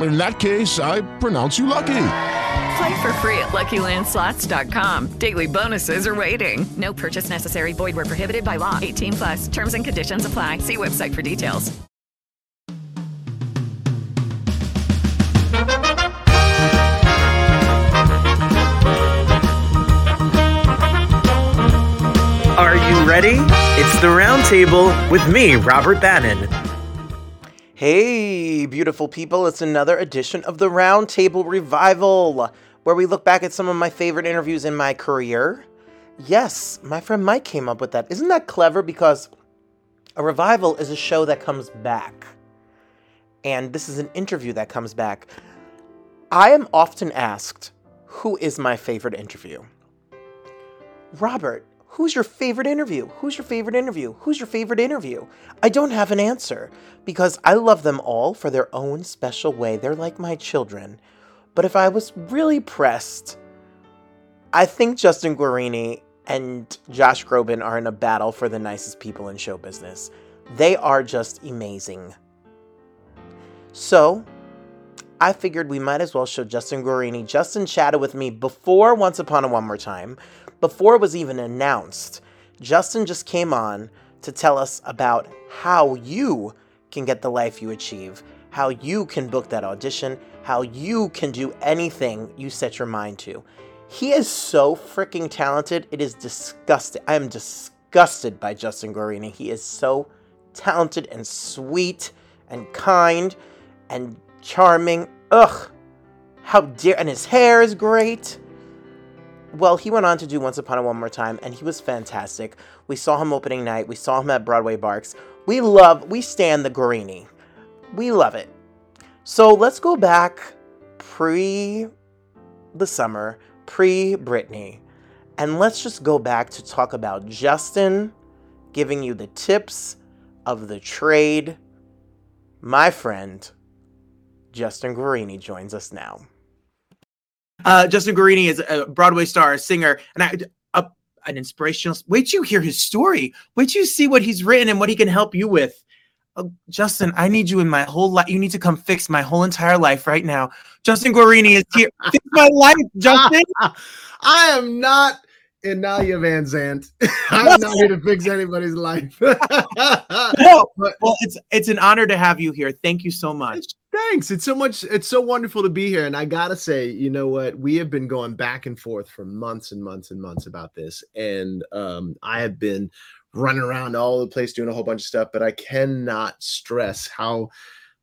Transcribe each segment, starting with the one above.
In that case, I pronounce you lucky. Play for free at LuckyLandSlots.com. Daily bonuses are waiting. No purchase necessary. Void where prohibited by law. 18 plus. Terms and conditions apply. See website for details. Are you ready? It's the Roundtable with me, Robert Bannon. Hey, beautiful people, it's another edition of the Roundtable Revival, where we look back at some of my favorite interviews in my career. Yes, my friend Mike came up with that. Isn't that clever? Because a revival is a show that comes back, and this is an interview that comes back. I am often asked, Who is my favorite interview? Robert, who's your favorite interview? Who's your favorite interview? Who's your favorite interview? I don't have an answer because I love them all for their own special way. They're like my children. But if I was really pressed, I think Justin Guarini and Josh Groban are in a battle for the nicest people in show business. They are just amazing. So, I figured we might as well show Justin Guarini. Justin chatted with me before Once Upon a One More Time, before it was even announced. Justin just came on to tell us about how you can get the life you achieve, how you can book that audition, how you can do anything you set your mind to. He is so freaking talented. It is disgusting. I am disgusted by Justin Guarini. He is so talented and sweet and kind and charming. Ugh. How dare and his hair is great. Well, he went on to do Once Upon a One More Time, and he was fantastic. We saw him opening night. We saw him at Broadway Barks. We love, we stand the Guarini. We love it. So let's go back pre the summer, pre Britney, and let's just go back to talk about Justin giving you the tips of the trade. My friend, Justin Guarini, joins us now. Uh, Justin Guarini is a Broadway star, a singer, and I, a, an inspirational. Wait you hear his story. Wait you see what he's written and what he can help you with. Uh, Justin, I need you in my whole life. You need to come fix my whole entire life right now. Justin Guarini is here. fix my life, Justin. I am not Iyanla Vanzant. I'm not here to fix anybody's life. no, but, well, it's it's an honor to have you here. Thank you so much. Thanks. It's so much. It's so wonderful to be here. And I gotta say, you know what? We have been going back and forth for months and months and months about this, and um, I have been running around all over the place doing a whole bunch of stuff. But I cannot stress how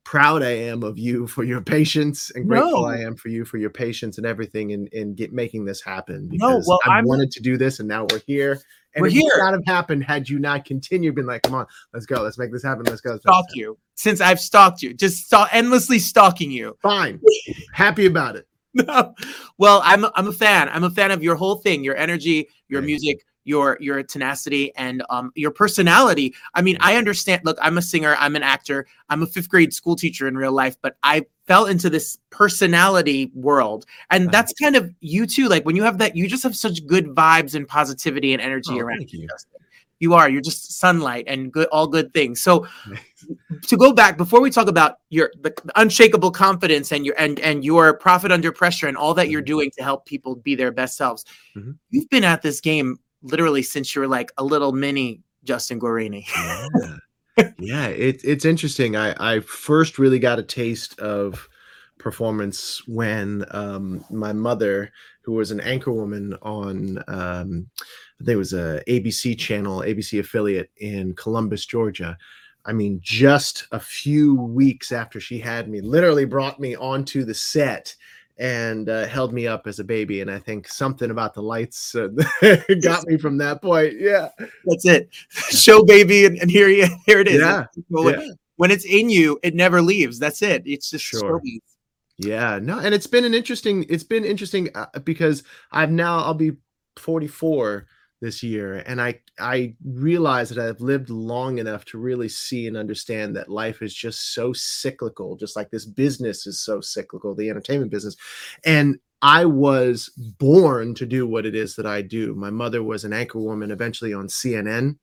proud I am of you for your patience and grateful No. I am for you for your patience and everything in, in get making this happen. No, well, I I'm- wanted to do this and now we're here. And We're it would not have happened had you not continued being like, come on, let's go, let's make this happen, let's go. let's Stalk you since I've stalked you, just stalk, endlessly stalking you. Fine. Happy about it. No. Well, I'm I'm a fan. I'm a fan of your whole thing, your energy, your music, your your tenacity, and um your personality. I mean, I understand. Look, I'm a singer. I'm an actor. I'm a fifth grade school teacher in real life, but I fell into this personality world, and that's kind of you too. Like when you have that, you just have such good vibes and positivity and energy Oh, around you. Justin. You are. You're just sunlight and good, all good things. So, to go back before we talk about your the, unshakable confidence and your and and your profit under pressure and all that you're doing to help people be their best selves, Mhm. you've been at this game literally since you were like a little mini Justin Guarini. Yeah, yeah it, it's interesting. I, I first really got a taste of performance when um, my mother, who was an anchor woman on um, it was a ABC channel, ABC affiliate in Columbus, Georgia. I mean, just a few weeks after she had me, literally brought me onto the set and uh, held me up as a baby. And I think something about the lights uh, got me from that point. Yeah, that's it. Show baby, and, and here here it is. Yeah. When, yeah. when it's in you, it never leaves. That's it. It's just Sure. Yeah, no, and it's been an interesting. It's been interesting uh, because I've now I'll be 44 this year, and I I realize that I've lived long enough to really see and understand that life is just so cyclical, just like this business is so cyclical, the entertainment business, and I was born to do what it is that I do. My mother was an anchor woman, eventually on CNN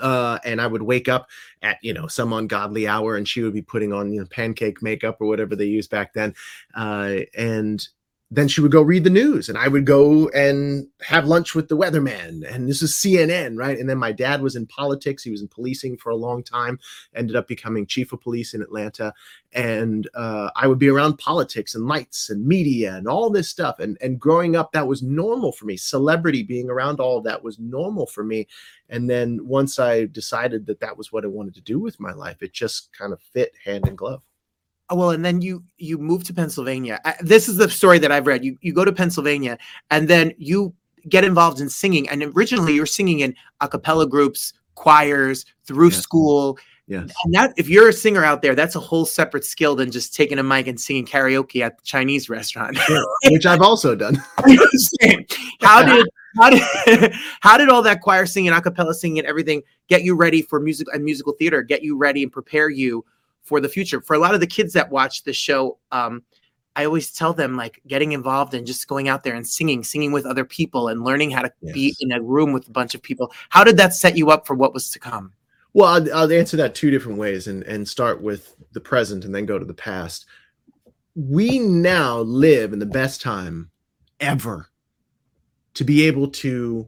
uh and i would wake up at you know some ungodly hour and she would be putting on you know pancake makeup or whatever they used back then uh and then she would go read the news and i would go and have lunch with the weatherman and this is cnn right? And then my dad was in politics he was in policing for a long time ended up becoming chief of police in atlanta and uh, i would be around politics and lights and media and all this stuff and and growing up that was normal for me. Celebrity being around all of that was normal for me and then once i decided that that was what i wanted to do with my life it just kind of fit hand in glove Oh, well, and then you you move to Pennsylvania. This is the story that I've read. You you go to Pennsylvania, and then you get involved in singing. And originally, you're singing in a cappella groups, choirs, through school. Yes. And that, if you're a singer out there, that's a whole separate skill than just taking a mic and singing karaoke at the Chinese restaurant. which i've also done how did how did how did all that choir singing, a cappella singing, and everything get you ready for music and musical theater? Get you ready and prepare you for the future. For a lot of the kids that watch the show, um, I always tell them like getting involved and just going out there and singing, singing with other people, and learning how to be in a room with a bunch of people. How did that set you up for what was to come? Well, I'll, I'll answer that two different ways and, and start with the present and then go to the past. We now live in the best time ever to be able to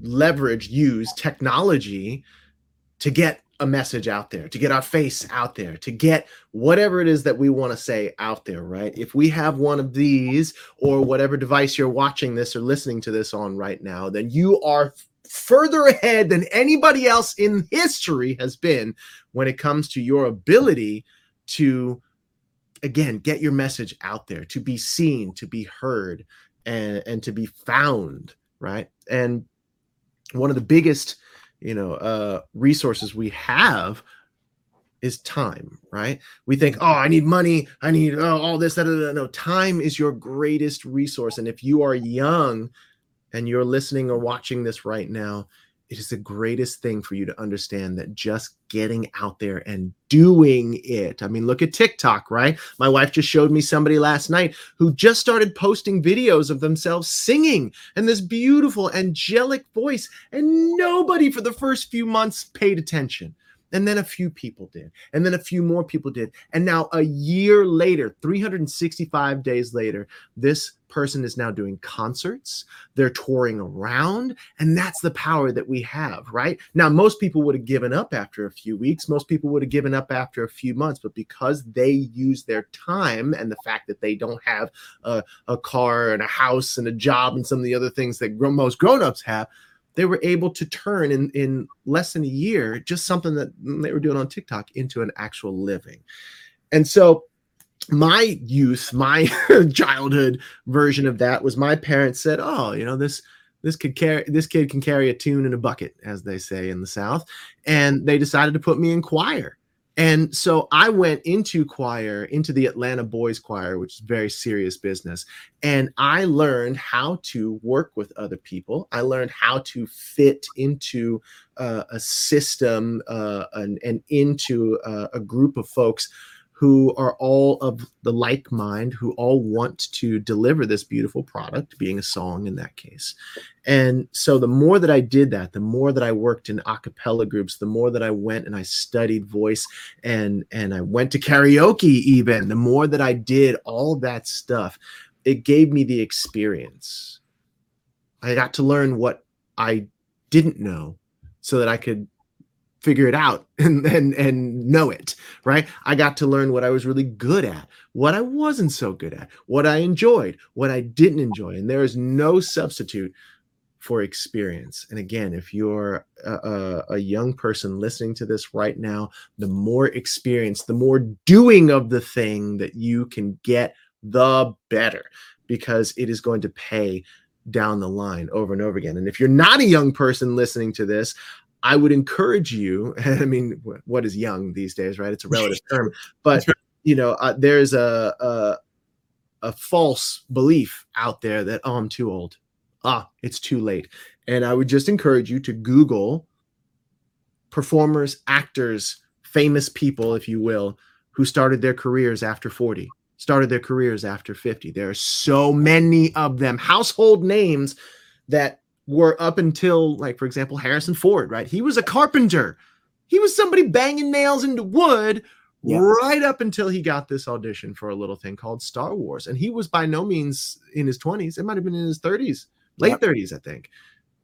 leverage, use technology to get a message out there, to get our face out there, to get whatever it is that we want to say out there, right? If we have one of these or whatever device you're watching this or listening to this on right now, then you are further ahead than anybody else in history has been when it comes to your ability to again get your message out there to be seen to be heard and and to be found right and one of the biggest you know uh resources we have is time right? We think oh i need money i need oh, all this that, no time is your greatest resource. And if you are young and you're listening or watching this right now it is the greatest thing for you to understand that just getting out there and doing it. I mean, look at TikTok, right? My wife just showed me somebody last night who just started posting videos of themselves singing and this beautiful angelic voice, and nobody for the first few months paid attention. And then a few people did. And then a few more people did. And now, a year later, 365 days later, this person is now doing concerts. They're touring around. And that's the power that we have, right? Now, most people would have given up after a few weeks. Most people would have given up after a few months. But because they use their time and the fact that they don't have a, a car and a house and a job and some of the other things that most grown-ups have, they were able to turn in in less than a year just something that they were doing on TikTok into an actual living. And so my youth, my childhood version of that was my parents said, "Oh, you know, this this could carry this kid can carry a tune in a bucket as they say in the south." And they decided to put me in choir. And so I went into choir, into the Atlanta Boys Choir, which is very serious business. And I learned how to work with other people. I learned how to fit into uh, a system uh, and, and into uh, a group of folks who are all of the like mind, who all want to deliver this beautiful product, being a song in that case. And so the more that I did that, the more that I worked in a cappella groups, the more that I went and I studied voice and and I went to karaoke even, the more that I did all that stuff, it gave me the experience. I got to learn what I didn't know so that I could figure it out and and and know it right i got to learn what i was really good at what i wasn't so good at what i enjoyed what i didn't enjoy and there is no substitute for experience. And again, if you're a, a, a, young person listening to this right now, the more experience, the more doing of the thing that you can get, the better, because it is going to pay down the line over and over again. And if you're not a young person listening to this, I would encourage you. I mean, what is young these days, right? It's a relative term, but you know, uh, there's a, a a false belief out there that oh, I'm too old ah, it's too late. And I would just encourage you to Google performers, actors, famous people, if you will, who started their careers after 40, started their careers after 50. There are so many of them, household names that were up until, like, for example, Harrison Ford, right? He was a carpenter. He was somebody banging nails into wood yeah. right up until he got this audition for a little thing called Star Wars. And he was by no means in his 20s, it might have been in his 30s late yep. 30s, I think.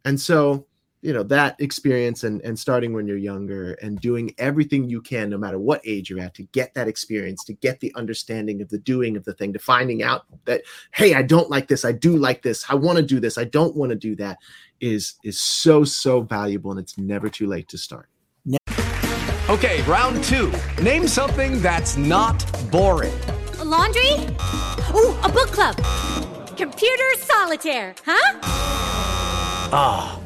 And so, you know, that experience and, and starting when you're younger and doing everything you can, no matter what age you're at, to get that experience, to get the understanding of the doing of the thing, to finding out that, hey, I don't like this, I do like this, I want to do this, I don't want to do that, is is so, so valuable. And it's never too late to start. Okay, round two. Name something that's not boring. A laundry? Ooh, a book club Computer solitaire, huh? Ah, oh,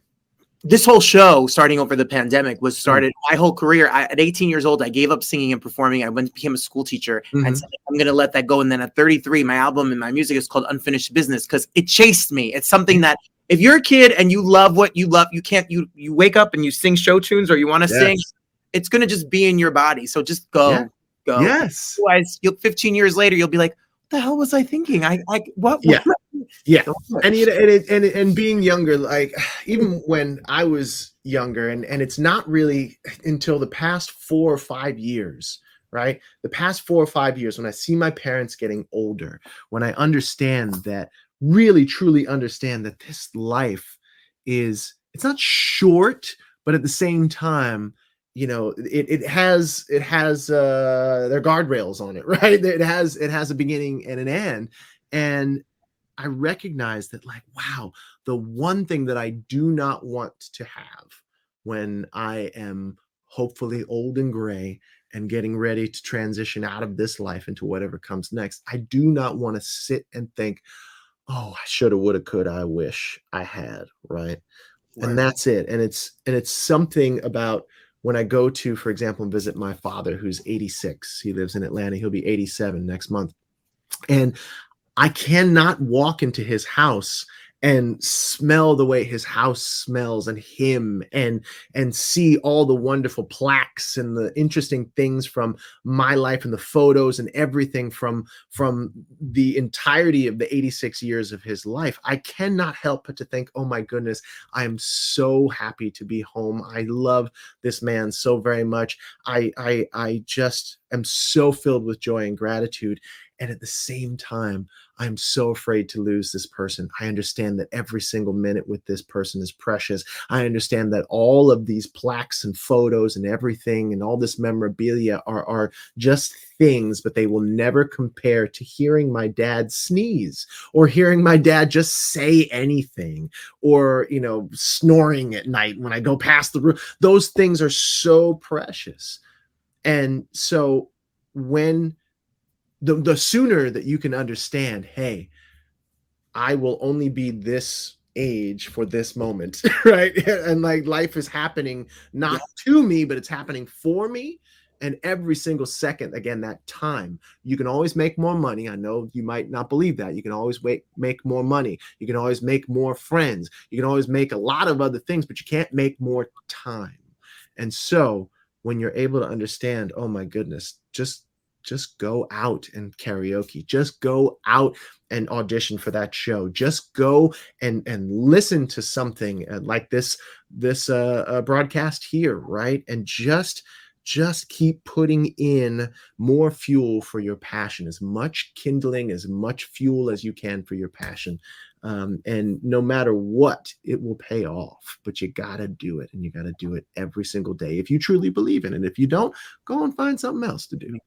this whole show starting over the pandemic was mm. started my whole career I, at 18 years old i gave up singing and performing i went became a school teacher mm-hmm. and said i'm going to let that go and then at 33 my album and my music is called unfinished business because it chased me it's something mm. that if you're a kid and you love what you love you can't you you wake up and you sing show tunes or you want to yes. sing it's going to just be in your body so just go yeah. go yes otherwise you'll 15 years later you'll be like the hell was I thinking? I like what? Yeah, yeah. And you know, and, and and being younger, like even when I was younger, and and it's not really until the past four or five years, right? The past four or five years, when I see my parents getting older, when I understand that, really truly understand that this life is it's not short, but at the same time you know it, it has it has uh their guardrails on it right? It has it has a beginning and an end. And i recognize that like wow the one thing that i do not want to have when i am hopefully old and gray and getting ready to transition out of this life into whatever comes next i do not want to sit and think oh i shoulda woulda could i wish i had right? right. and that's it. And it's and it's something about when I go to, for example, and visit my father, who's 86, he lives in Atlanta, he'll be 87 next month. And I cannot walk into his house and smell the way his house smells and him and and see all the wonderful plaques and the interesting things from my life and the photos and everything from from the entirety of the 86 years of his life. I cannot help but to think oh my goodness i am so happy to be home. I love this man so very much. I i i just am so filled with joy and gratitude and at the same time, I'm so afraid to lose this person. I understand that every single minute with this person is precious. I understand that all of these plaques and photos and everything and all this memorabilia are, are just things, but they will never compare to hearing my dad sneeze or hearing my dad just say anything or, you know, snoring at night when I go past the room. Those things are so precious. And so when the, the sooner that you can understand, hey, I will only be this age for this moment, right? And like life is happening not yeah. to me, but it's happening for me. And every single second, again, that time, you can always make more money. I know you might not believe that. You can always wait, make more money. You can always make more friends. You can always make a lot of other things, but you can't make more time. And so when you're able to understand, oh my goodness, just just go out and karaoke. Just go out and audition for that show. Just go and and listen to something uh, like this this uh, uh, broadcast here right? And just just keep putting in more fuel for your passion, as much kindling, as much fuel as you can for your passion. Um, and no matter what, it will pay off. But you got to do it, and you got to do it every single day if you truly believe in it. If you don't, go and find something else to do.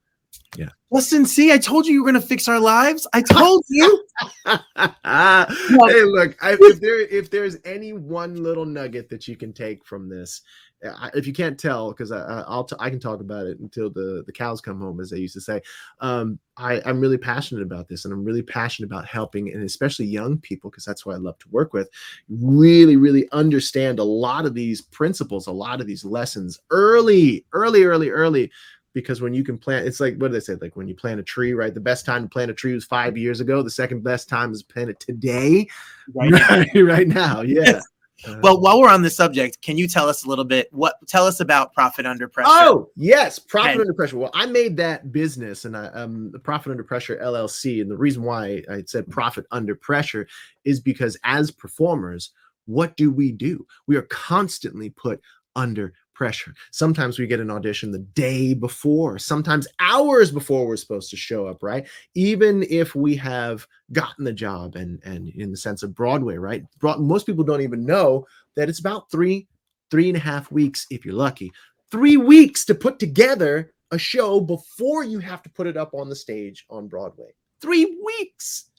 Yeah. Listen, see, I told you you were going to fix our lives. I told you. hey, look, I, if there if there's any one little nugget that you can take from this, I- if you can't tell, because I, I- I'll t- I can talk about it until the the cows come home, as they used to say. Um, I, I'm really passionate about this, and I'm really passionate about helping, and especially young people, because that's what I love to work with. Really, really understand a lot of these principles, a lot of these lessons early, early, early, early. Because when you can plant, it's like what do they say? Like when you plant a tree, right? The best time to plant a tree was five years ago. The second best time is to plant it today, Right right, right now. Yeah. Uh, Well, while we're on this subject, can you tell us a little bit? What tell us about profit under pressure? Oh yes, profit Okay. under pressure. Well, I made that business, and I um the profit under pressure LLC, and the reason why I said profit under pressure is because as performers, what do we do? We are constantly put under pressure. Sometimes we get an audition the day before, sometimes hours before we're supposed to show up, right? Even if we have gotten the job, and and in the sense of Broadway, right? Most people don't even know that it's about three three and a half weeks if you're lucky three weeks to put together a show before you have to put it up on the stage on Broadway. Three weeks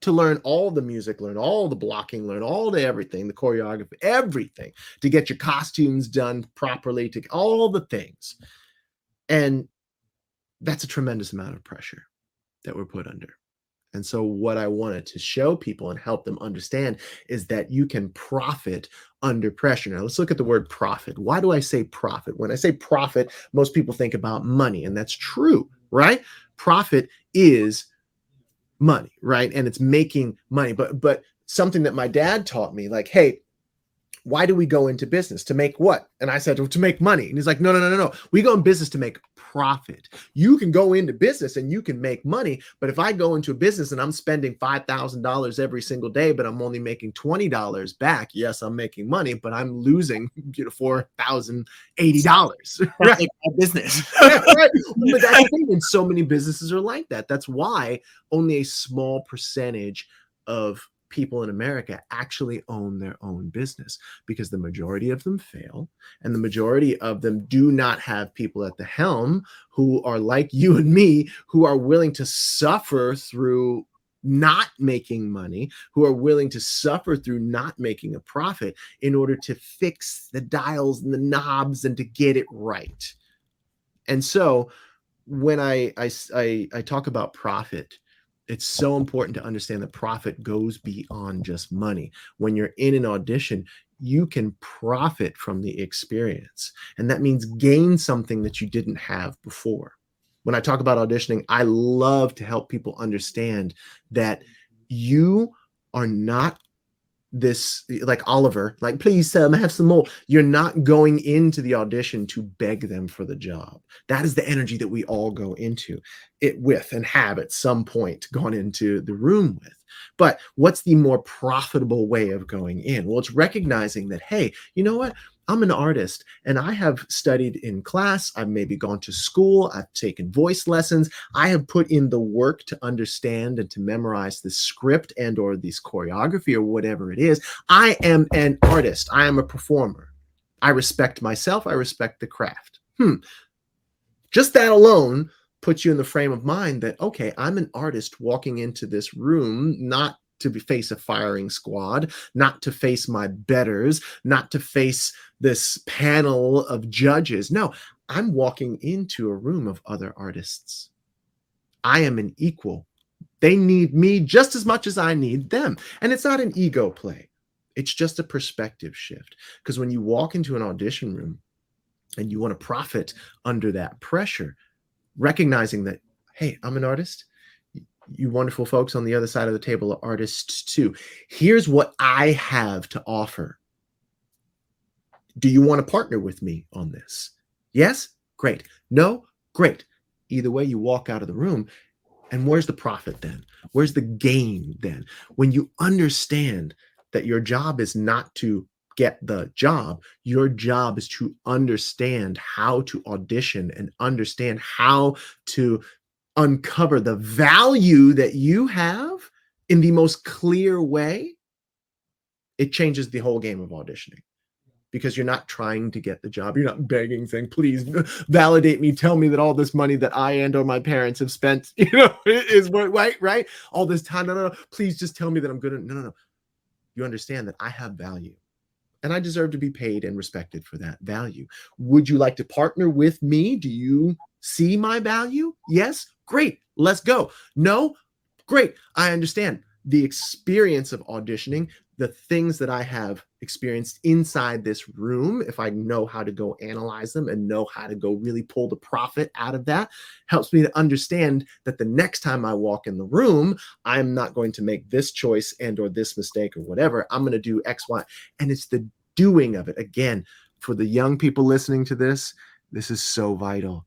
to learn all the music, learn all the blocking, learn all the everything, the choreography, everything to get your costumes done properly, to all the things. And that's a tremendous amount of pressure that we're put under. And so, what I wanted to show people and help them understand is that you can profit under pressure. Now, let's look at the word profit. Why do I say profit? When I say profit, most people think about money, and that's true, right? Profit is money, right? And it's making money. But but something that my dad taught me, like, hey, why do we go into business to make what? And I said to make money. And he's like, no, no, no, no, no. We go in business to make profit. You can go into business and you can make money, but if I go into a business and I'm spending five thousand dollars every single day, but I'm only making twenty dollars back, yes, I'm making money, but I'm losing you know four thousand eighty dollars. My business. right. But that's the thing, and so many businesses are like that. That's why only a small percentage of people in America actually own their own business because the majority of them fail and the majority of them do not have people at the helm who are like you and me who are willing to suffer through not making money, who are willing to suffer through not making a profit in order to fix the dials and the knobs and to get it right. And so when I I I, I talk about profit, it's so important to understand that profit goes beyond just money. When you're in an audition, you can profit from the experience. And that means gain something that you didn't have before. When I talk about auditioning, I love to help people understand that you are not this like Oliver, like, please, um, have some more. You're not going into the audition to beg them for the job. That is the energy that we all go into it with and have at some point gone into the room with. But what's the more profitable way of going in? Well, it's recognizing that, hey, you know what? I'm an artist and I have studied in class. I've maybe gone to school. I've taken voice lessons. I have put in the work to understand and to memorize the script and or this choreography or whatever it is. I am an artist. I am a performer. I respect myself. I respect the craft. Hmm. Just that alone puts you in the frame of mind that, okay, I'm an artist walking into this room, not to be, face a firing squad, not to face my betters, not to face this panel of judges. No, I'm walking into a room of other artists. I am an equal. They need me just as much as I need them. And it's not an ego play, it's just a perspective shift. Because when you walk into an audition room and you want to profit under that pressure, recognizing that, hey, I'm an artist. You wonderful folks on the other side of the table are artists too. Here's what I have to offer. Do you want to partner with me on this? Yes? Great. No? Great. Either way, you walk out of the room. And where's the profit then? Where's the gain then? When you understand that your job is not to get the job. Your job is to understand how to audition and understand how to uncover the value that you have in the most clear way. It changes the whole game of auditioning because you're not trying to get the job. You're not begging, saying, "Please validate me. Tell me that all this money that I and or my parents have spent, you know, is right, right? All this time. No, no, no. Please just tell me that I'm good." No, no, no. You understand that I have value, and I deserve to be paid and respected for that value. Would you like to partner with me? Do you see my value? Yes. Great. Let's go. No. Great. I understand the experience of auditioning the things that I have experienced inside this room, if I know how to go analyze them and know how to go really pull the profit out of that, helps me to understand that the next time I walk in the room, I'm not going to make this choice and or this mistake or whatever. I'm going to do X, Y. And it's the doing of it. Again, for the young people listening to this, this is so vital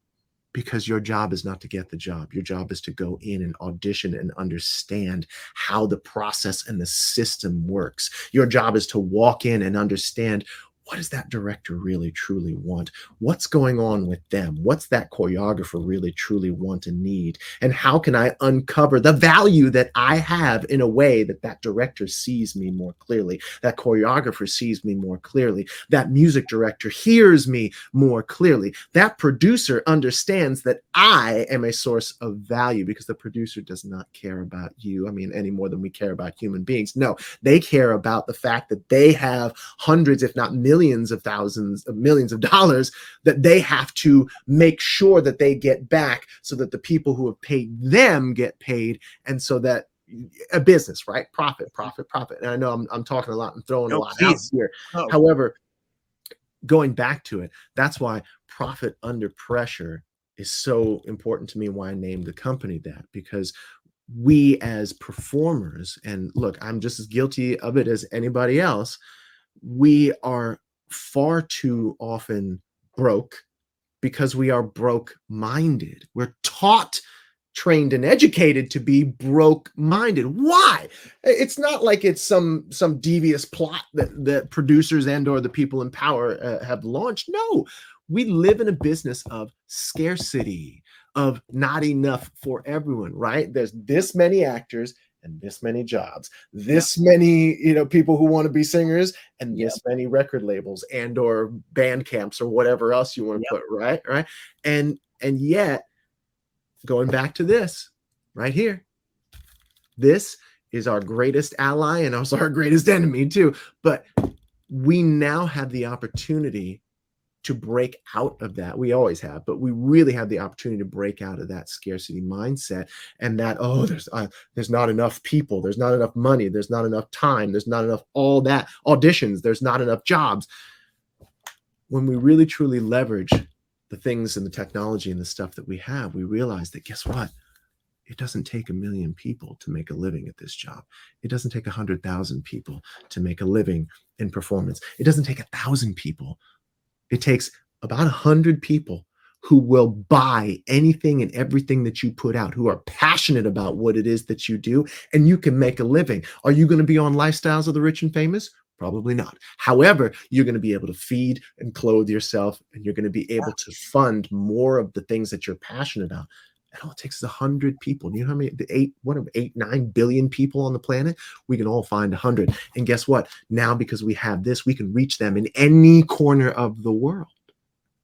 because your job is not to get the job. Your job is to go in and audition and understand how the process and the system works. Your job is to walk in and understand what does that director really truly want? What's going on with them? What's that choreographer really truly want and need? And how can I uncover the value that I have in a way that that director sees me more clearly, that choreographer sees me more clearly, that music director hears me more clearly, that producer understands that I am a source of value because the producer does not care about you. I mean, any more than we care about human beings. No, they care about the fact that they have hundreds, if not millions, millions of thousands of millions of dollars that they have to make sure that they get back so that the people who have paid them get paid and so that a business right? Profit profit profit. And i know i'm, I'm talking a lot and throwing no, a lot please. out here however going back to it that's why profit under pressure is so important to me why i named the company that because we as performers and look i'm just as guilty of it as anybody else we are far too often broke because we are broke minded. We're taught, trained, and educated to be broke minded. Why? It's not like it's some some devious plot that that producers and or the people in power uh, have launched. No, we live in a business of scarcity, of not enough for everyone. Right? There's this many actors and this many jobs this many you know people who want to be singers and this many record labels and or band camps or whatever else you want to yep. put right right? And and yet going back to this right here this is our greatest ally and also our greatest enemy too but we now have the opportunity to break out of that. We always have, but we really have the opportunity to break out of that scarcity mindset and that oh, there's uh, there's not enough people, there's not enough money, there's not enough time, there's not enough all that auditions, there's not enough jobs. When we really truly leverage the things and the technology and the stuff that we have, we realize that guess what? It doesn't take a million people to make a living at this job. It doesn't take a hundred thousand people to make a living in performance. It doesn't take a thousand people it takes about a hundred people who will buy anything and everything that you put out, who are passionate about what it is that you do, and you can make a living. Are you going to be on lifestyles of the rich and famous? Probably not. However, you're going to be able to feed and clothe yourself, and you're going to be able to fund more of the things that you're passionate about. And all it takes is a hundred people. You know how many eight, what eight, nine billion people on the planet? We can all find a hundred. And guess what? Now, because we have this, we can reach them in any corner of the world.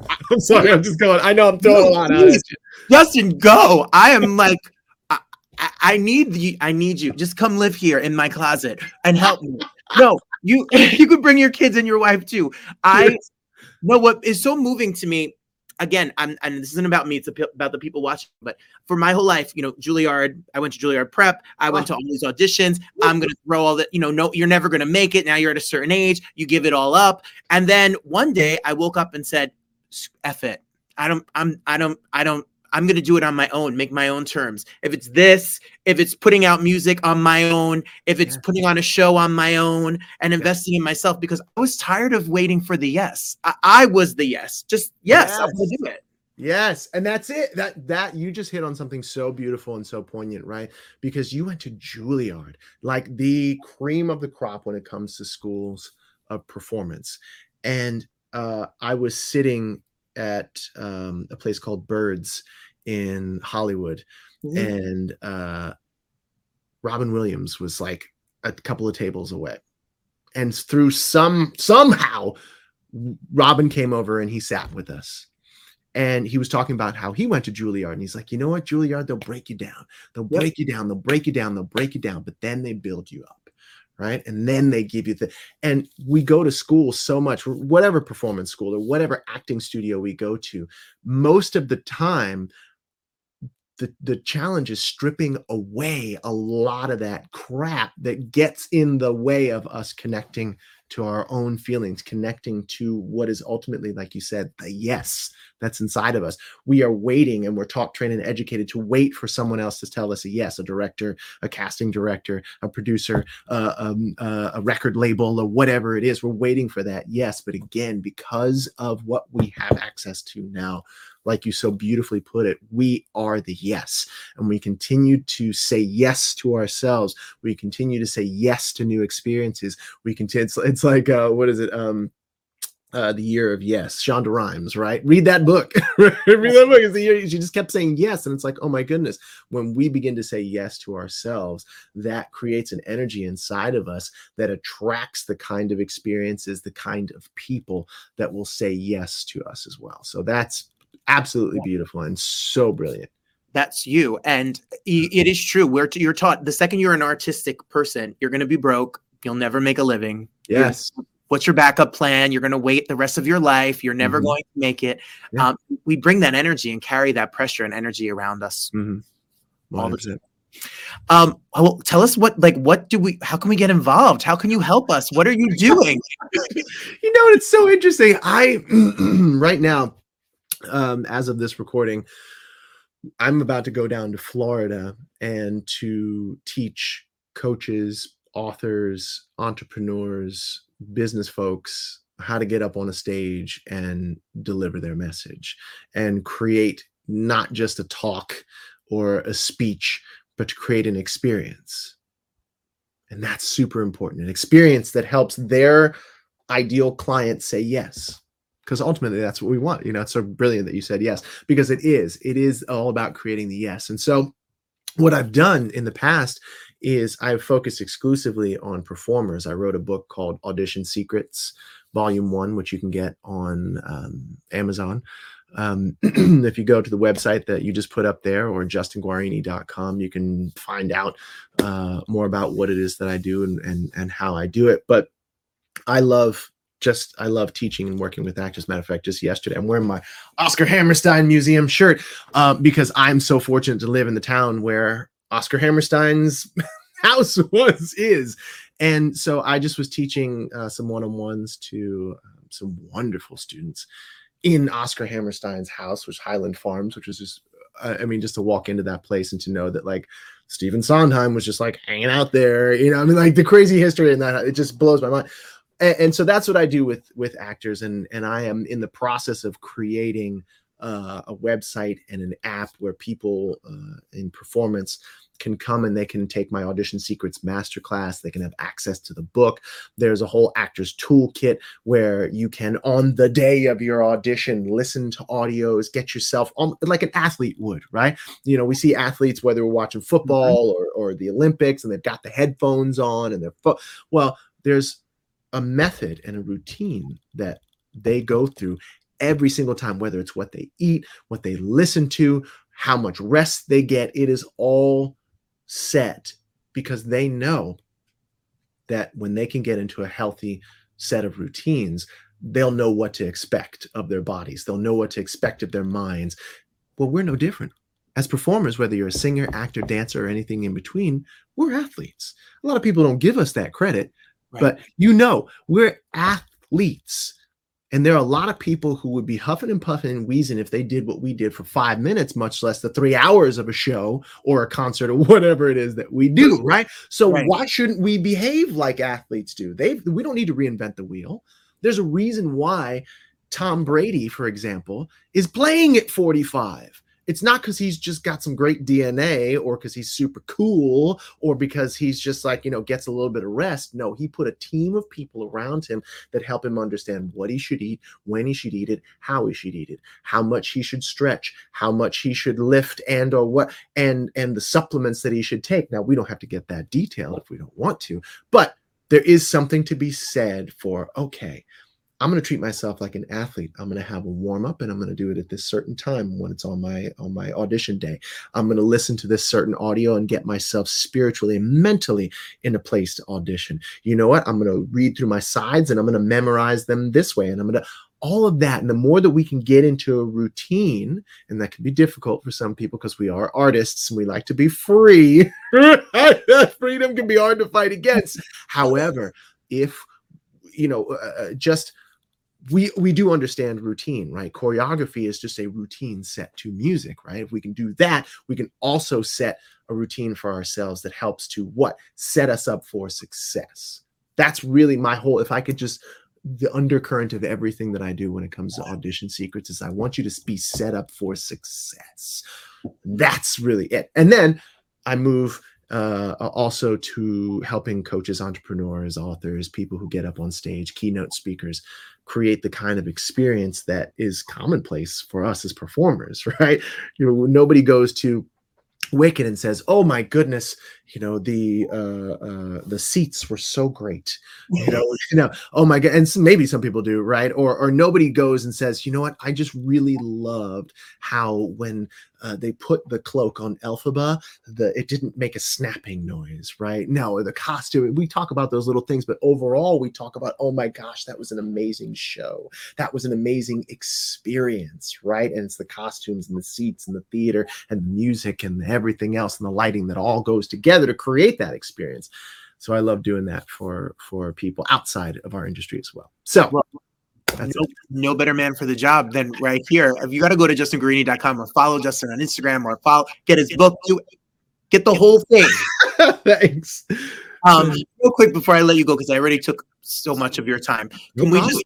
I'm sorry, I'm just going. I know I'm throwing a lot out. at you. Justin, go. I am like, I, I- need you. I need you. Just come live here in my closet and help me. No, you you could bring your kids and your wife too. I know what is so moving to me. Again, I'm and this isn't about me. It's about the people watching. But for my whole life, you know, Juilliard. I went to Juilliard Prep. I went to all these auditions. I'm gonna throw all that. You know, no, you're never gonna make it. Now you're at a certain age. You give it all up. And then one day, I woke up and said, "S- "F it. I don't. I'm. I don't. I don't. I'm going to do it on my own, make my own terms. If it's this, if it's putting out music on my own, if it's putting on a show on my own and investing in myself, because I was tired of waiting for the yes. I, I was the yes. Just yes, I'm going to do it. Yes, and that's it. That that you just hit on something so beautiful and so poignant, right? Because you went to Juilliard, like the cream of the crop when it comes to schools of performance. And uh, I was sitting at um, a place called Birds in Hollywood, and uh, Robin Williams was like a couple of tables away, and through some somehow, Robin came over and he sat with us and he was talking about how he went to Juilliard and he's like, you know what, Juilliard, they'll break you down. They'll break you down. They'll break you down. They'll break you down, but then they build you up. Right. And then they give you the, and we go to school so much, whatever performance school or whatever acting studio we go to, most of the time, the, the challenge is stripping away a lot of that crap that gets in the way of us connecting to our own feelings, connecting to what is ultimately, like you said, the yes that's inside of us. We are waiting and we're taught, trained, and educated to wait for someone else to tell us a yes, a director, a casting director, a producer, uh, um, a record label, or whatever it is. We're waiting for that yes. But again, because of what we have access to now, like you so beautifully put it, we are the yes. And we continue to say yes to ourselves. We continue to say yes to new experiences. We continue, it's, it's like, uh, what is it? Um, uh, the year of yes, Shonda Rhimes, right? Read that book. Read that book. It's the year she just kept saying yes, and it's like, oh my goodness. When we begin to say yes to ourselves, that creates an energy inside of us that attracts the kind of experiences, the kind of people that will say yes to us as well. So that's absolutely beautiful and so brilliant. That's you. And it is true. We're you're taught the second you're an artistic person, you're going to be broke. You'll never make a living. You're- Yes. What's your backup plan? You're going to wait the rest of your life. You're never Mhm. going to make it. Yeah. Um, we bring that energy and carry that pressure and energy around us. All the 100%. Um, well, tell us what, like, what do we, how can we get involved? How can you help us? What are you doing? you know, it's so interesting. I right now, um, as of this recording, I'm about to go down to Florida and to teach coaches, authors, entrepreneurs, business folks how to get up on a stage and deliver their message and create not just a talk or a speech, but to create an experience. And that's super important. An experience that helps their ideal client say yes. Because ultimately that's what we want. You know, it's so brilliant that you said yes, because it is. It is all about creating the yes. And so what I've done in the past is I've focused exclusively on performers. I wrote a book called Audition Secrets, Volume One, which you can get on um, Amazon. Um, if you go to the website that you just put up there or justinguarini.com, you can find out uh, more about what it is that I do and, and, and how I do it. But I love just I love teaching and working with actors. Matter of fact, just yesterday, I'm wearing my Oscar Hammerstein Museum shirt uh, because I'm so fortunate to live in the town where Oscar Hammerstein's house was is, and so I just was teaching uh, some one-on-ones to um, some wonderful students in Oscar Hammerstein's house, which Highland Farms, which was just uh, I mean, just to walk into that place and to know that like Stephen Sondheim was just like hanging out there, you know, I mean, like the crazy history in that it just blows my mind. And, and so that's what I do with with actors, and and I am in the process of creating uh, a website and an app where people uh, in performance can come and they can take my audition secrets masterclass. They can have access to the book. There's a whole actors toolkit where you can on the day of your audition listen to audios get yourself on like an athlete would right? You know we see athletes whether we're watching football or, or the olympics and they've got the headphones on and they're fo- well there's a method and a routine that they go through every single time whether it's what they eat what they listen to how much rest they get it is all set because they know that when they can get into a healthy set of routines, they'll know what to expect of their bodies. They'll know what to expect of their minds. Well, we're no different. As performers, whether you're a singer, actor, dancer, or anything in between, we're athletes. A lot of people don't give us that credit, Right. but you know, we're athletes. And there are a lot of people who would be huffing and puffing and wheezing if they did what we did for five minutes, much less the three hours of a show or a concert or whatever it is that we do, right? So Right. why shouldn't we behave like athletes do? They we don't need to reinvent the wheel. There's a reason why Tom Brady, for example, is playing at 45. It's not because he's just got some great DNA or because he's super cool or because he's just like, you know, gets a little bit of rest. No, he put a team of people around him that help him understand what he should eat, when he should eat it, how he should eat it, how much he should stretch, how much he should lift and or what and and the supplements that he should take. Now, we don't have to get that detailed if we don't want to, but there is something to be said for okay, I'm going to treat myself like an athlete. I'm going to have a warm up and I'm going to do it at this certain time when it's on my on my audition day. I'm going to listen to this certain audio and get myself spiritually and mentally in a place to audition. You know what? I'm going to read through my sides and I'm going to memorize them this way and I'm going to all of that and the more that we can get into a routine and that can be difficult for some people because we are artists and we like to be free freedom can be hard to fight against however if you know uh, uh, just we we do understand routine right? Choreography is just a routine set to music right? If we can do that we can also set a routine for ourselves that helps to what? Set us up for success. That's really my whole if i could just the undercurrent of everything that i do when it comes to audition secrets is i want you to be set up for success. That's really it. And then i move uh, also to helping coaches, entrepreneurs, authors, people who get up on stage, keynote speakers, create the kind of experience that is commonplace for us as performers, right? You know, nobody goes to Wicked and says, "Oh my goodness, you know the uh, uh, the seats were so great." You know, you know, oh my god, and maybe some people do, right? Or or nobody goes and says, "You know what? I just really loved how when uh, they put the cloak on Elphaba, the it didn't make a snapping noise, right? No, the costume. We talk about those little things, but overall, we talk about, oh my gosh, that was an amazing show. That was an amazing experience, right? And it's the costumes and the seats and the theater and the music and everything else and the lighting that all goes together to create that experience. So I love doing that for for people outside of our industry as well. So that's no, no better man for the job than right here. If you got to go to justinguarini.com or follow Justin on Instagram or follow, get his book, do, get the whole thing. Thanks. Um, real quick before I let you go, because I already took so much of your time. Can we just?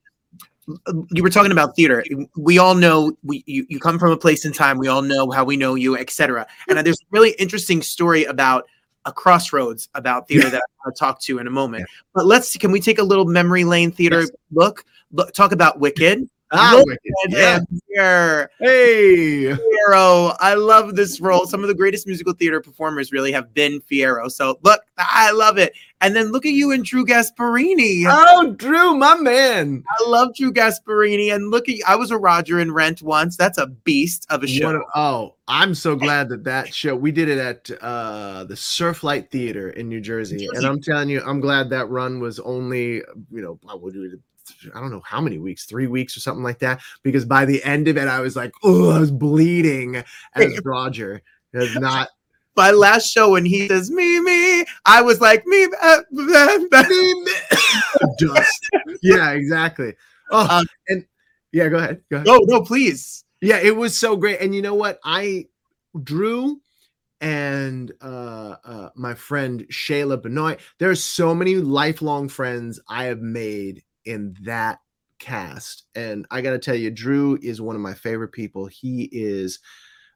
You were talking about theater. We all know we you, you come from a place in time. We all know how we know you, etc. And there's a really interesting story about a crossroads about theater that I'll talk to in a moment. But let's can we take a little memory lane theater look? Look, talk about Wicked. Ah, yeah. here. Hey, Fiyero. I love this role. Some of the greatest musical theater performers really have been Fiyero. So look, I love it. And then look at you and Drew Gasparini. Oh, Drew, my man. I love Drew Gasparini. And look at you. I was a Roger in Rent once. That's a beast of a show. What a- oh, I'm so glad that that show we did it at uh, the Surflight Theater in New Jersey, and Jersey. I'm telling you, I'm glad that run was only you know I would do it. I don't know how many weeks, three weeks or something like that. Because by the end of it, I was like, oh, I was bleeding as Roger. It's not My last show when he says me me, I was like me. uh, dust. yeah, exactly. Oh, Um, and yeah, go ahead. Go ahead. no, no, please. Yeah, it was so great. And you know what? I Drew and uh, uh, my friend Shayla Benoit. There's so many lifelong friends I have made in that cast, and I got to tell you, Drew is one of my favorite people. He is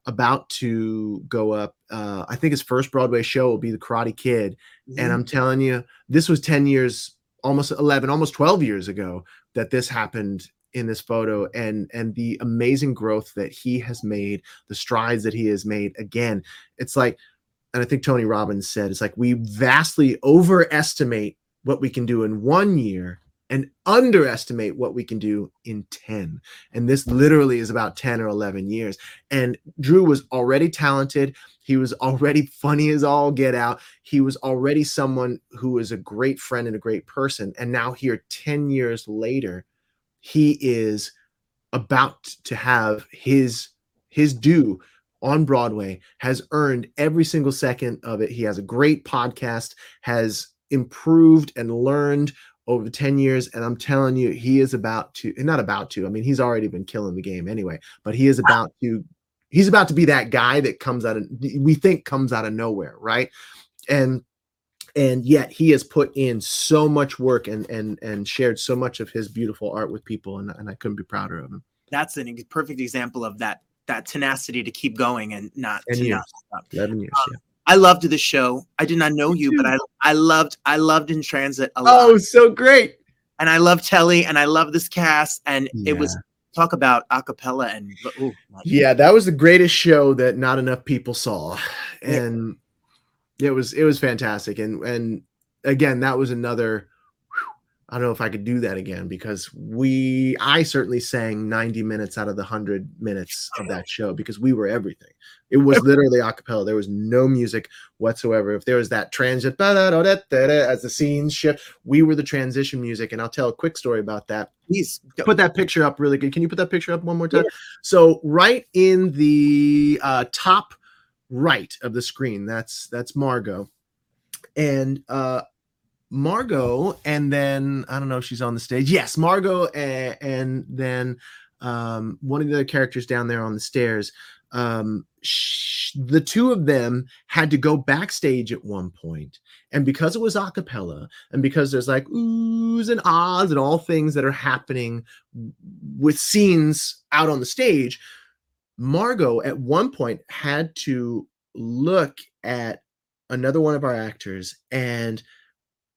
about to go up. Uh, I think his first Broadway show will be The Karate Kid, Mhm. and I'm telling you, this was 10 years, almost 11, almost 12 years ago that this happened in this photo and and the amazing growth that he has made the strides that he has made again it's like and i think tony robbins said it's like we vastly overestimate what we can do in one year and underestimate what we can do in 10 and this literally is about 10 or 11 years. And drew was already talented. He was already funny as all get out. He was already someone who was a great friend and a great person. And now here 10 years later he is about to have his his due on Broadway has earned every single second of it. He has a great podcast, has improved and learned over 10 years and I'm telling you he is about to not about to. I mean he's already been killing the game anyway, but he is about to he's about to be that guy that comes out of we think comes out of nowhere, right? And and yet he has put in so much work and and and shared so much of his beautiful art with people and, and i couldn't be prouder of him That's an ex- perfect example of that that tenacity to keep going and not 10 to years not stop. 11 years um, yeah. I loved the show. I did not know you, but I I loved I loved in transit a lot. oh so great. And I love Telly and I love this cast and it was talk about acapella and ooh, yeah that was the greatest show that not enough people saw. And it was it was fantastic. And and again that was another i don't know if i could do that again because we i certainly sang 90 minutes out of the 100 minutes of that show because we were everything it was literally a cappella there was no music whatsoever if there was that transit as the scenes shift we were the transition music and i'll tell a quick story about that Please put that picture up really good. Can you put that picture up one more time? So right in the uh, top right of the screen, that's that's Margo, and uh, Margo, and then I don't know if she's on the stage. Yes, Margo, and, and then um, one of the other characters down there on the stairs. Um, the two of them had to go backstage at one point, and because it was a cappella, and because there's like oohs and ahs and all things that are happening with scenes out on the stage, Margo at one point had to look at another one of our actors and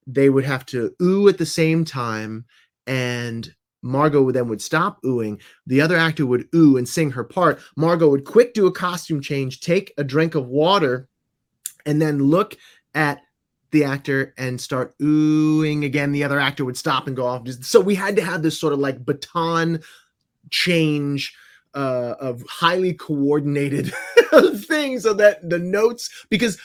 they would have to ooh at the same time and Margo then would stop oohing. The other actor would ooh and sing her part. Margo would quick do a costume change, take a drink of water, and then look at the actor and start oohing again. The other actor would stop and go off. So we had to have this sort of like baton change uh, of highly coordinated thing so that the notes because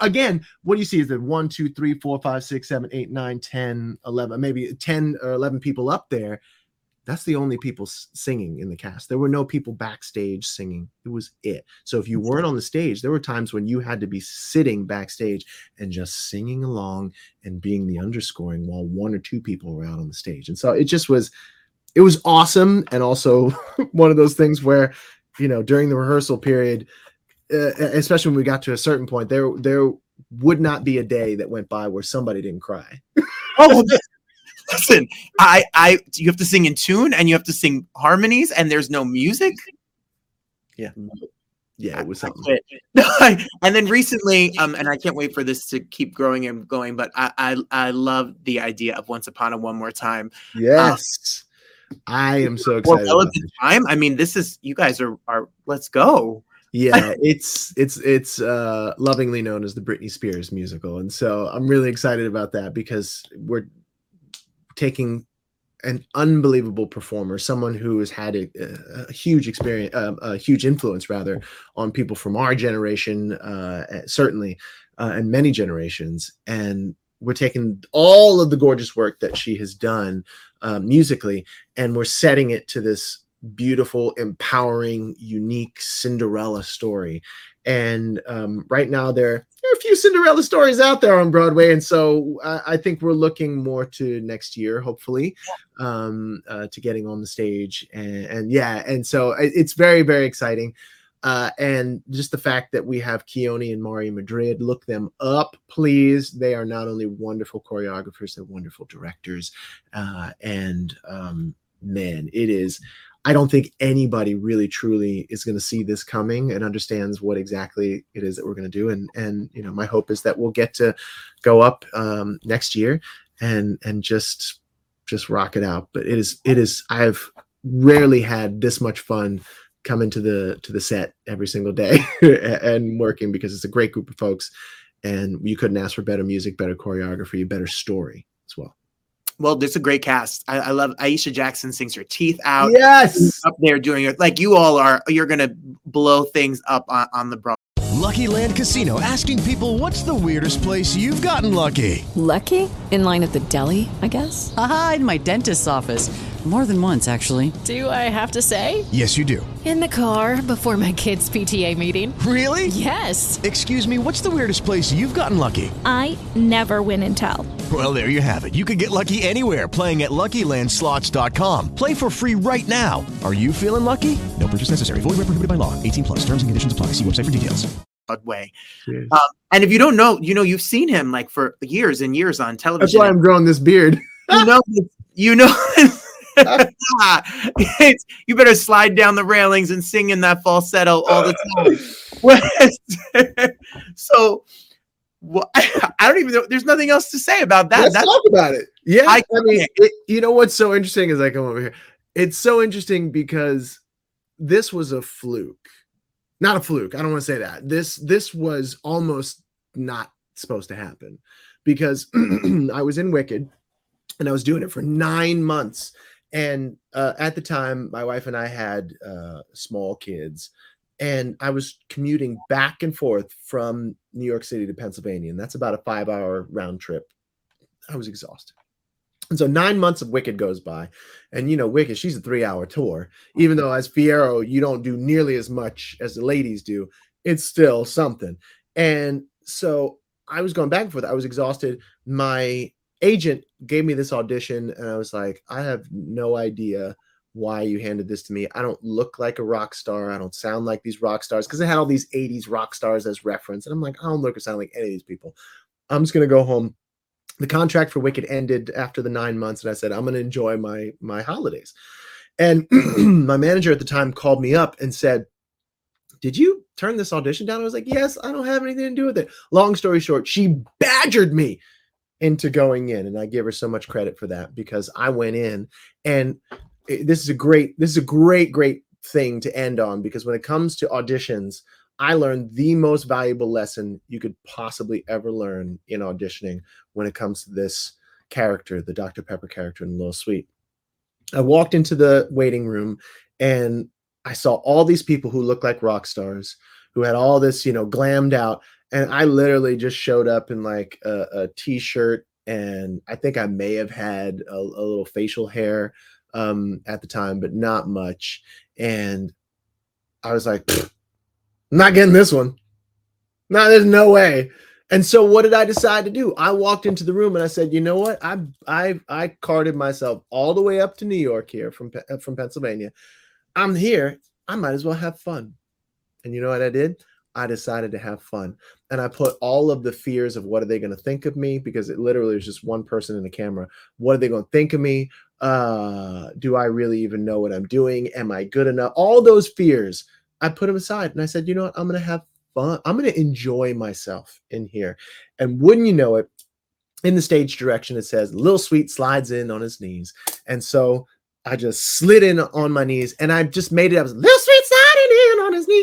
again what do you see is that one two three four five six seven eight nine ten eleven maybe 10 or 11 people up there that's the only people singing in the cast. There were no people backstage singing. It was it. So if you weren't on the stage there were times when you had to be sitting backstage and just singing along and being the underscoring while one or two people were out on the stage. And so it just was it was awesome and also one of those things where you know during the rehearsal period uh, especially when we got to a certain point there there would not be a day that went by where somebody didn't cry. Oh listen i i you have to sing in tune and you have to sing harmonies and there's no music? Yeah. Yeah it was something. and then recently um and i can't wait for this to keep growing and going but i i, I love the idea of once upon a one more time. Yes. I am so excited relevant time i mean this is you guys are are let's go. Yeah it's it's it's uh lovingly known as the britney spears musical and so i'm really excited about that because we're taking an unbelievable performer someone who has had a, a huge experience um, a huge influence rather on people from our generation uh certainly uh, and many generations and we're taking all of the gorgeous work that she has done um, musically and we're setting it to this beautiful, empowering, unique Cinderella story. And um, right now, there, there are a few Cinderella stories out there on Broadway, and so I, I think we're looking more to next year, hopefully, um, uh, to getting on the stage. And, and yeah, and so it- it's very, very exciting. Uh, and just the fact that we have Keone and Mari Madrid, look them up, please. They are not only wonderful choreographers, they're wonderful directors. Uh, and um, man, it is. I don't think anybody really truly is going to see this coming and understands what exactly it is that we're going to do. And and you know, my hope is that we'll get to go up um, next year and and just just rock it out. But it is it is I've rarely had this much fun coming to the to the set every single day and working because it's a great group of folks and you couldn't ask for better music, better choreography, better story as well. Well, there's a great cast. I, I, love Aisha Jackson sings her teeth out. Yes, up there doing it like you all are. You're gonna blow things up on, on the broad. LuckyLand Casino asking people, "What's the weirdest place you've gotten lucky?" Lucky in line at the deli, I guess. Aha, in my dentist's office. More than once, actually. Do I have to say? Yes, you do. In the car before my kids' PTA meeting. Really? Yes. Excuse me, what's the weirdest place you've gotten lucky? I never win and tell. Well, there you have it. You can get lucky anywhere playing at LuckyLandSlots.com. Play for free right now. Are you feeling lucky? No purchase necessary. Void where prohibited by law. 18 plus. Terms and conditions apply. See website for details. Way. Yes. Um, and if you don't know, you know you've seen him like for years and years on television. That's why I'm growing this beard. you know, you know. you better slide down the railings and sing in that falsetto all the uh, time. so, well, I don't even know. There's nothing else to say about that. Let's That's, talk about it. Yeah, I, I mean, it, you know what's so interesting is I come over here. It's so interesting because this was a fluke, not a fluke. I don't want to say that. This this was almost not supposed to happen because I was in Wicked and I was doing it for nine months and uh, at the time, my wife and I had uh, small kids, and I was commuting back and forth from New York City to Pennsylvania, and that's about a five-hour round trip. I was exhausted. And so nine months of Wicked goes by, and you know Wicked, she's a three-hour tour. Even though as Fiyero, you don't do nearly as much as the ladies do, it's still something. And so I was going back and forth. I was exhausted. My agent gave me this audition and I was like, I have no idea why you handed this to me. I don't look like a rock star. I don't sound like these rock stars because I had all these 80s rock stars as reference. And I'm like, I don't look or sound like any of these people. I'm just gonna go home. The contract for Wicked ended after the nine months, and I said, I'm gonna enjoy my my holidays. And my manager at the time called me up and said, Did you turn this audition down? I was like, Yes, I don't have anything to do with it. Long story short, she badgered me into going in and i give her so much credit for that because i went in and this is a great this is a great great thing to end on because when it comes to auditions i learned the most valuable lesson you could possibly ever learn in auditioning when it comes to this character the dr pepper character in little sweet. I walked into the waiting room and i saw all these people who looked like rock stars who had all this you know glammed out and I literally just showed up in like a a t-shirt and I think I may have had a, a little facial hair um, at the time, but not much. And I was like, I'm not getting this one. No, there's no way. And so what did I decide to do? I walked into the room and I said, you know what? I I I carted myself all the way up to New York here from from Pennsylvania. I'm here. I might as well have fun. And you know what I did? I decided to have fun. And I put all of the fears of what are they going to think of me because it literally is just one person in the camera. What are they going to think of me? Uh, do I really even know what I'm doing? Am I good enough? All those fears, I put them aside and I said, you know what? I'm going to have fun. I'm going to enjoy myself in here. And wouldn't you know it, in the stage direction, it says Little Sweet slides in on his knees. And so I just slid in on my knees and I just made it up. Little Sweet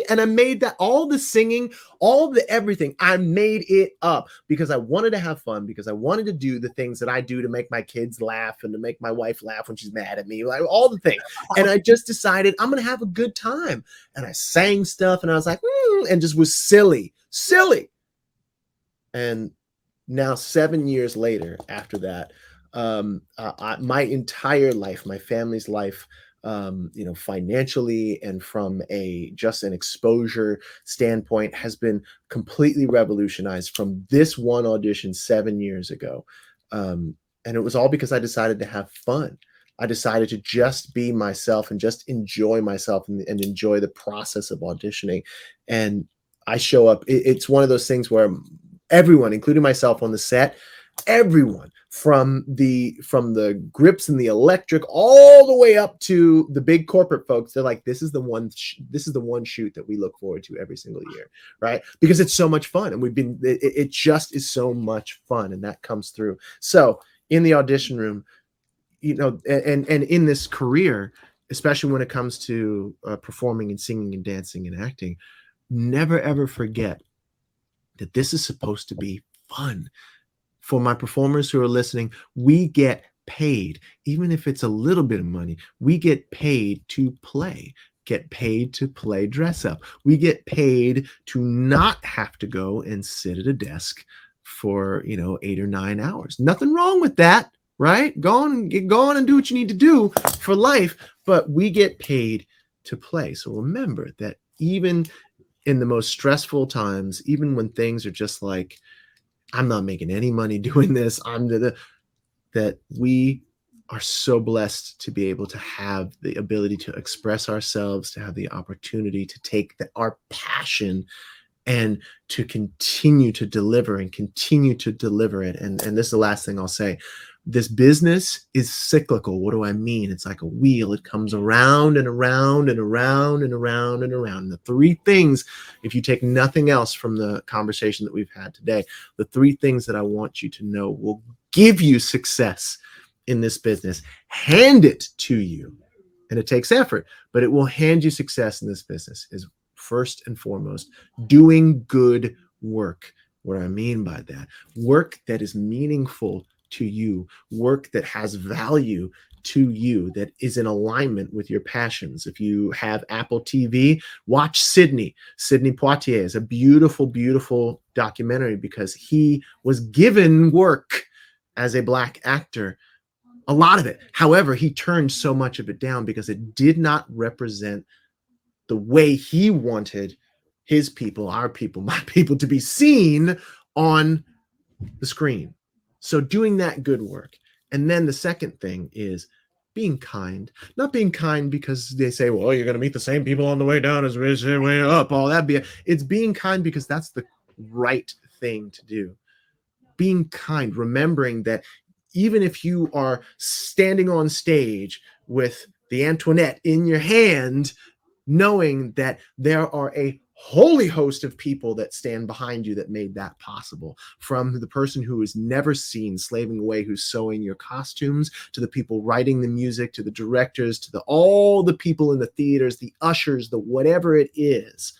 sliding in on his knee. And I made that all the singing, all the everything. I made it up because I wanted to have fun, because I wanted to do the things that I do to make my kids laugh and to make my wife laugh when she's mad at me, like all the things. And I just decided I'm going to have a good time. And I sang stuff and I was like, mm, and just was silly, silly. And now, seven years later, after that, um, uh, I, my entire life, my family's life, um, you know, financially and from a just an exposure standpoint, has been completely revolutionized from this one audition seven years ago. Um, and it was all because I decided to have fun. I decided to just be myself and just enjoy myself and, and enjoy the process of auditioning. And I show up. It, it's one of those things where everyone, including myself on the set, everyone from the from the grips and the electric all the way up to the big corporate folks they're like this is the one sh- this is the one shoot that we look forward to every single year right? Because it's so much fun and we've been it, it just is so much fun and that comes through. So in the audition room you know and and in this career especially when it comes to uh, performing and singing and dancing and acting never ever forget that this is supposed to be fun for my performers who are listening we get paid even if it's a little bit of money we get paid to play get paid to play dress up we get paid to not have to go and sit at a desk for you know eight or nine hours nothing wrong with that right? Go on and get going and do what you need to do for life, but we get paid to play. So remember that even in the most stressful times, even when things are just like, I'm not making any money doing this, I'm the, the that we are so blessed to be able to have the ability to express ourselves, to have the opportunity to take the, our passion and to continue to deliver and continue to deliver it. And, and this is the last thing I'll say this business is cyclical. What do I mean? It's like a wheel. It comes around and around and around and around and around. And the three things, if you take nothing else from the conversation that we've had today, the three things that I want you to know will give you success in this business. Hand it to you. And it takes effort, but it will hand you success in this business is first and foremost doing good work. What I mean by that, work that is meaningful to you, work that has value to you, that is in alignment with your passions. If you have Apple TV, watch Sidney. Sidney Poitier is a beautiful, beautiful documentary because he was given work as a Black actor a lot of it. However, he turned so much of it down because it did not represent the way he wanted his people, our people, my people to be seen on the screen. So doing that good work. And then the second thing is being kind, not being kind because they say, well, you're going to meet the same people on the way down as the way up. All that be it's being kind because that's the right thing to do. Being kind, remembering that even if you are standing on stage with the Antoinette in your hand, knowing that there are a holy host of people that stand behind you that made that possible. From the person who is never seen slaving away who's sewing your costumes to the people writing the music to the directors to the all the people in the theaters the ushers the whatever it is.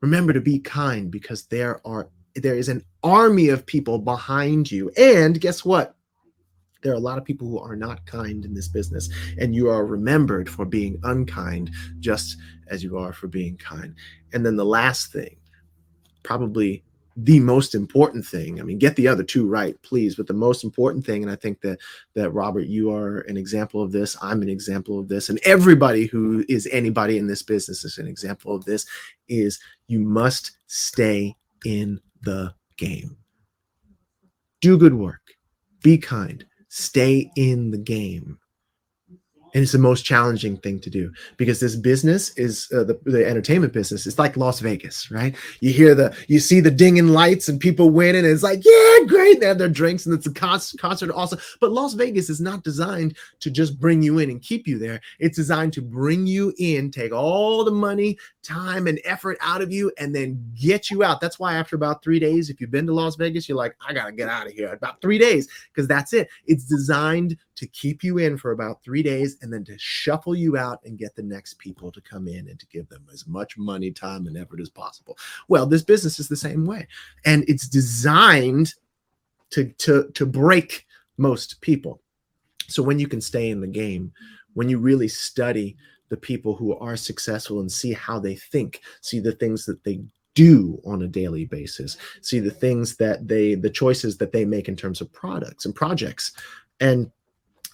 Remember to be kind because there are there is an army of people behind you. And guess what there are a lot of people who are not kind in this business, and you are remembered for being unkind just as you are for being kind. And then the last thing, probably the most important thing i mean get the other two right please but the most important thing and i think that that robert you are an example of this i'm an example of this and everybody who is anybody in this business is an example of this is you must stay in the game. Do good work. Be kind stay in the game and it's the most challenging thing to do because this business is uh, the, the entertainment business it's like las vegas right? You hear the you see the dinging lights and people winning and it's like yeah great they have their drinks and it's a con- concert also but las vegas is not designed to just bring you in and keep you there. It's designed to bring you in take all the money time and effort out of you and then get you out. That's why after about three days if you've been to las vegas you're like i gotta get out of here. About three days because that's it. It's designed to keep you in for about three days and then to shuffle you out and get the next people to come in and to give them as much money, time, and effort as possible. Well, this business is the same way. And it's designed to, to, to break most people. So when you can stay in the game, when you really study the people who are successful and see how they think, see the things that they do on a daily basis, see the things that they, the choices that they make in terms of products and projects. And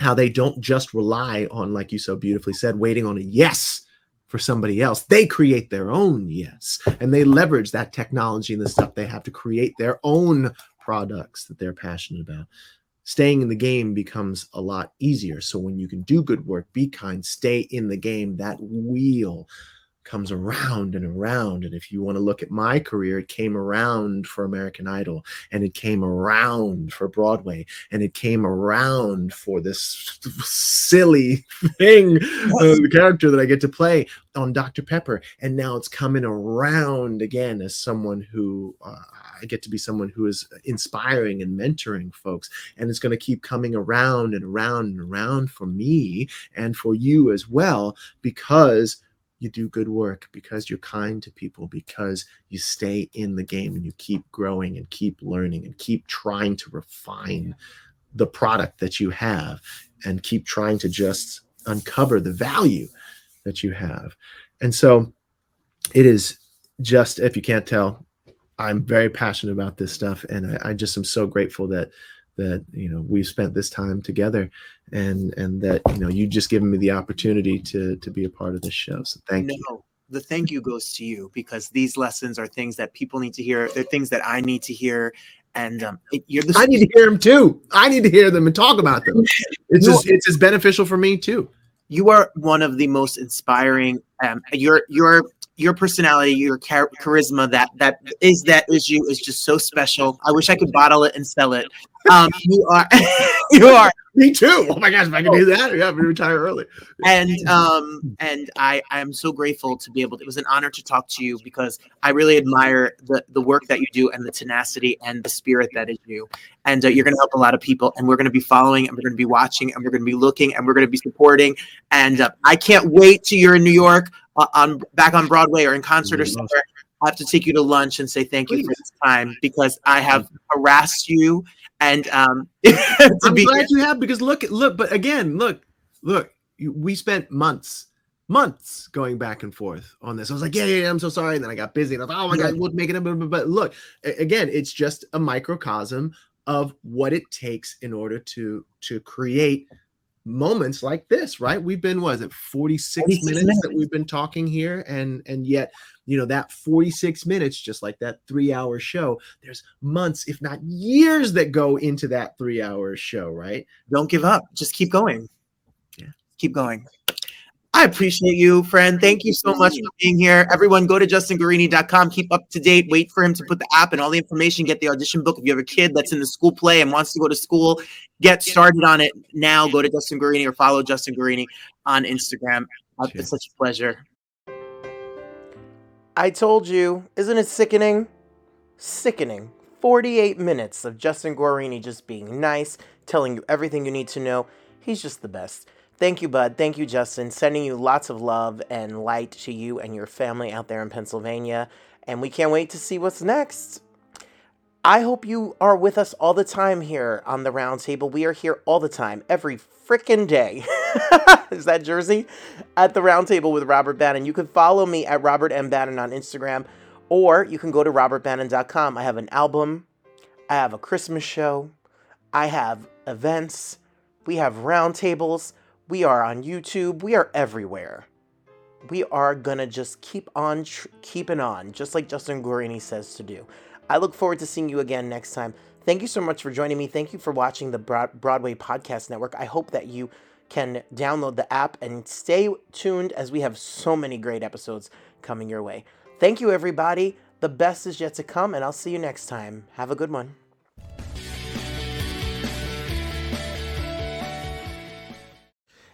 how they don't just rely on, like you so beautifully said, waiting on a yes for somebody else. They create their own yes, and they leverage that technology and the stuff they have to create their own products that they're passionate about. staying in the game becomes a lot easier. So when you can do good work, be kind, stay in the game, that wheel comes around and around. And if you want to look at my career, it came around for American Idol and it came around for Broadway and it came around for this silly thing, uh, the character that I get to play on Dr. Pepper. And now it's coming around again as someone who uh, I get to be someone who is inspiring and mentoring folks. And it's going to keep coming around and around and around for me and for you as well because you do good work because you're kind to people because you stay in the game and you keep growing and keep learning and keep trying to refine the product that you have and keep trying to just uncover the value that you have. And so it is just if you can't tell i'm very passionate about this stuff and i, I just am so grateful that that you know we've spent this time together and and that you know you just given me the opportunity to to be a part of this show. So thank no, you the thank you goes to you because these lessons are things that people need to hear. They're things that i need to hear. And um, it, you're the i need to hear them too. I need to hear them and talk about them. It's just it's as beneficial for me too. You are one of the most inspiring um your your your personality your char- charisma that that is that is you is just so special. I wish i could bottle it and sell it um you are you are. Me too. Oh my gosh if i could do that yeah we retire early. And um and i i'm so grateful to be able to, it was an honor to talk to you because i really admire the the work that you do and the tenacity and the spirit that is you. And uh, you're going to help a lot of people and we're going to be following and we're going to be watching and we're going to be looking and we're going to be supporting. And uh, i can't wait till you're in new york uh, on back on broadway or in concert or somewhere I have to take you to lunch and say thank you for this time because I have harassed you and um i'm glad you have because look look but again look look we spent months months going back and forth on this. I was like yeah yeah, yeah i'm so sorry. And then i got busy and i thought oh my god we'll make it up but look again it's just a microcosm of what it takes in order to to create moments like this right? We've been was it 46, 46 minutes, minutes. that we've been talking here and and yet you know that 46 minutes just like that three hour show there's months if not years that go into that three hour show right? Don't give up. Just keep going. Yeah. Keep going I appreciate you, friend. Thank you so much for being here. Everyone, go to justinguarini.com. Keep up to date. Wait for him to put the app and all the information. Get the audition book. If you have a kid that's in the school play and wants to go to school, get started on it now. Go to Justin Guarini or follow Justin Guarini on Instagram. Uh, it's such a pleasure. I told you, isn't it sickening? Sickening. 48 minutes of Justin Guarini just being nice, telling you everything you need to know. He's just the best. Thank you, bud. Thank you, Justin. Sending you lots of love and light to you and your family out there in Pennsylvania. And we can't wait to see what's next. I hope you are with us all the time here on the roundtable. We are here all the time, every freaking day. Is that Jersey? At the roundtable with Robert Bannon. You can follow me at Robert M. Bannon on Instagram, or you can go to robertbannon.com. I have an album, I have a Christmas show, I have events, we have roundtables, we are on YouTube, we are everywhere. We are gonna just keep on tr- keeping on, just like Justin Guarini says to do. I look forward to seeing you again next time. Thank you so much for joining me. Thank you for watching the Broadway Podcast Network. I hope that you can download the app and stay tuned as we have so many great episodes coming your way. Thank you, everybody. The best is yet to come, and I'll see you next time. Have a good one.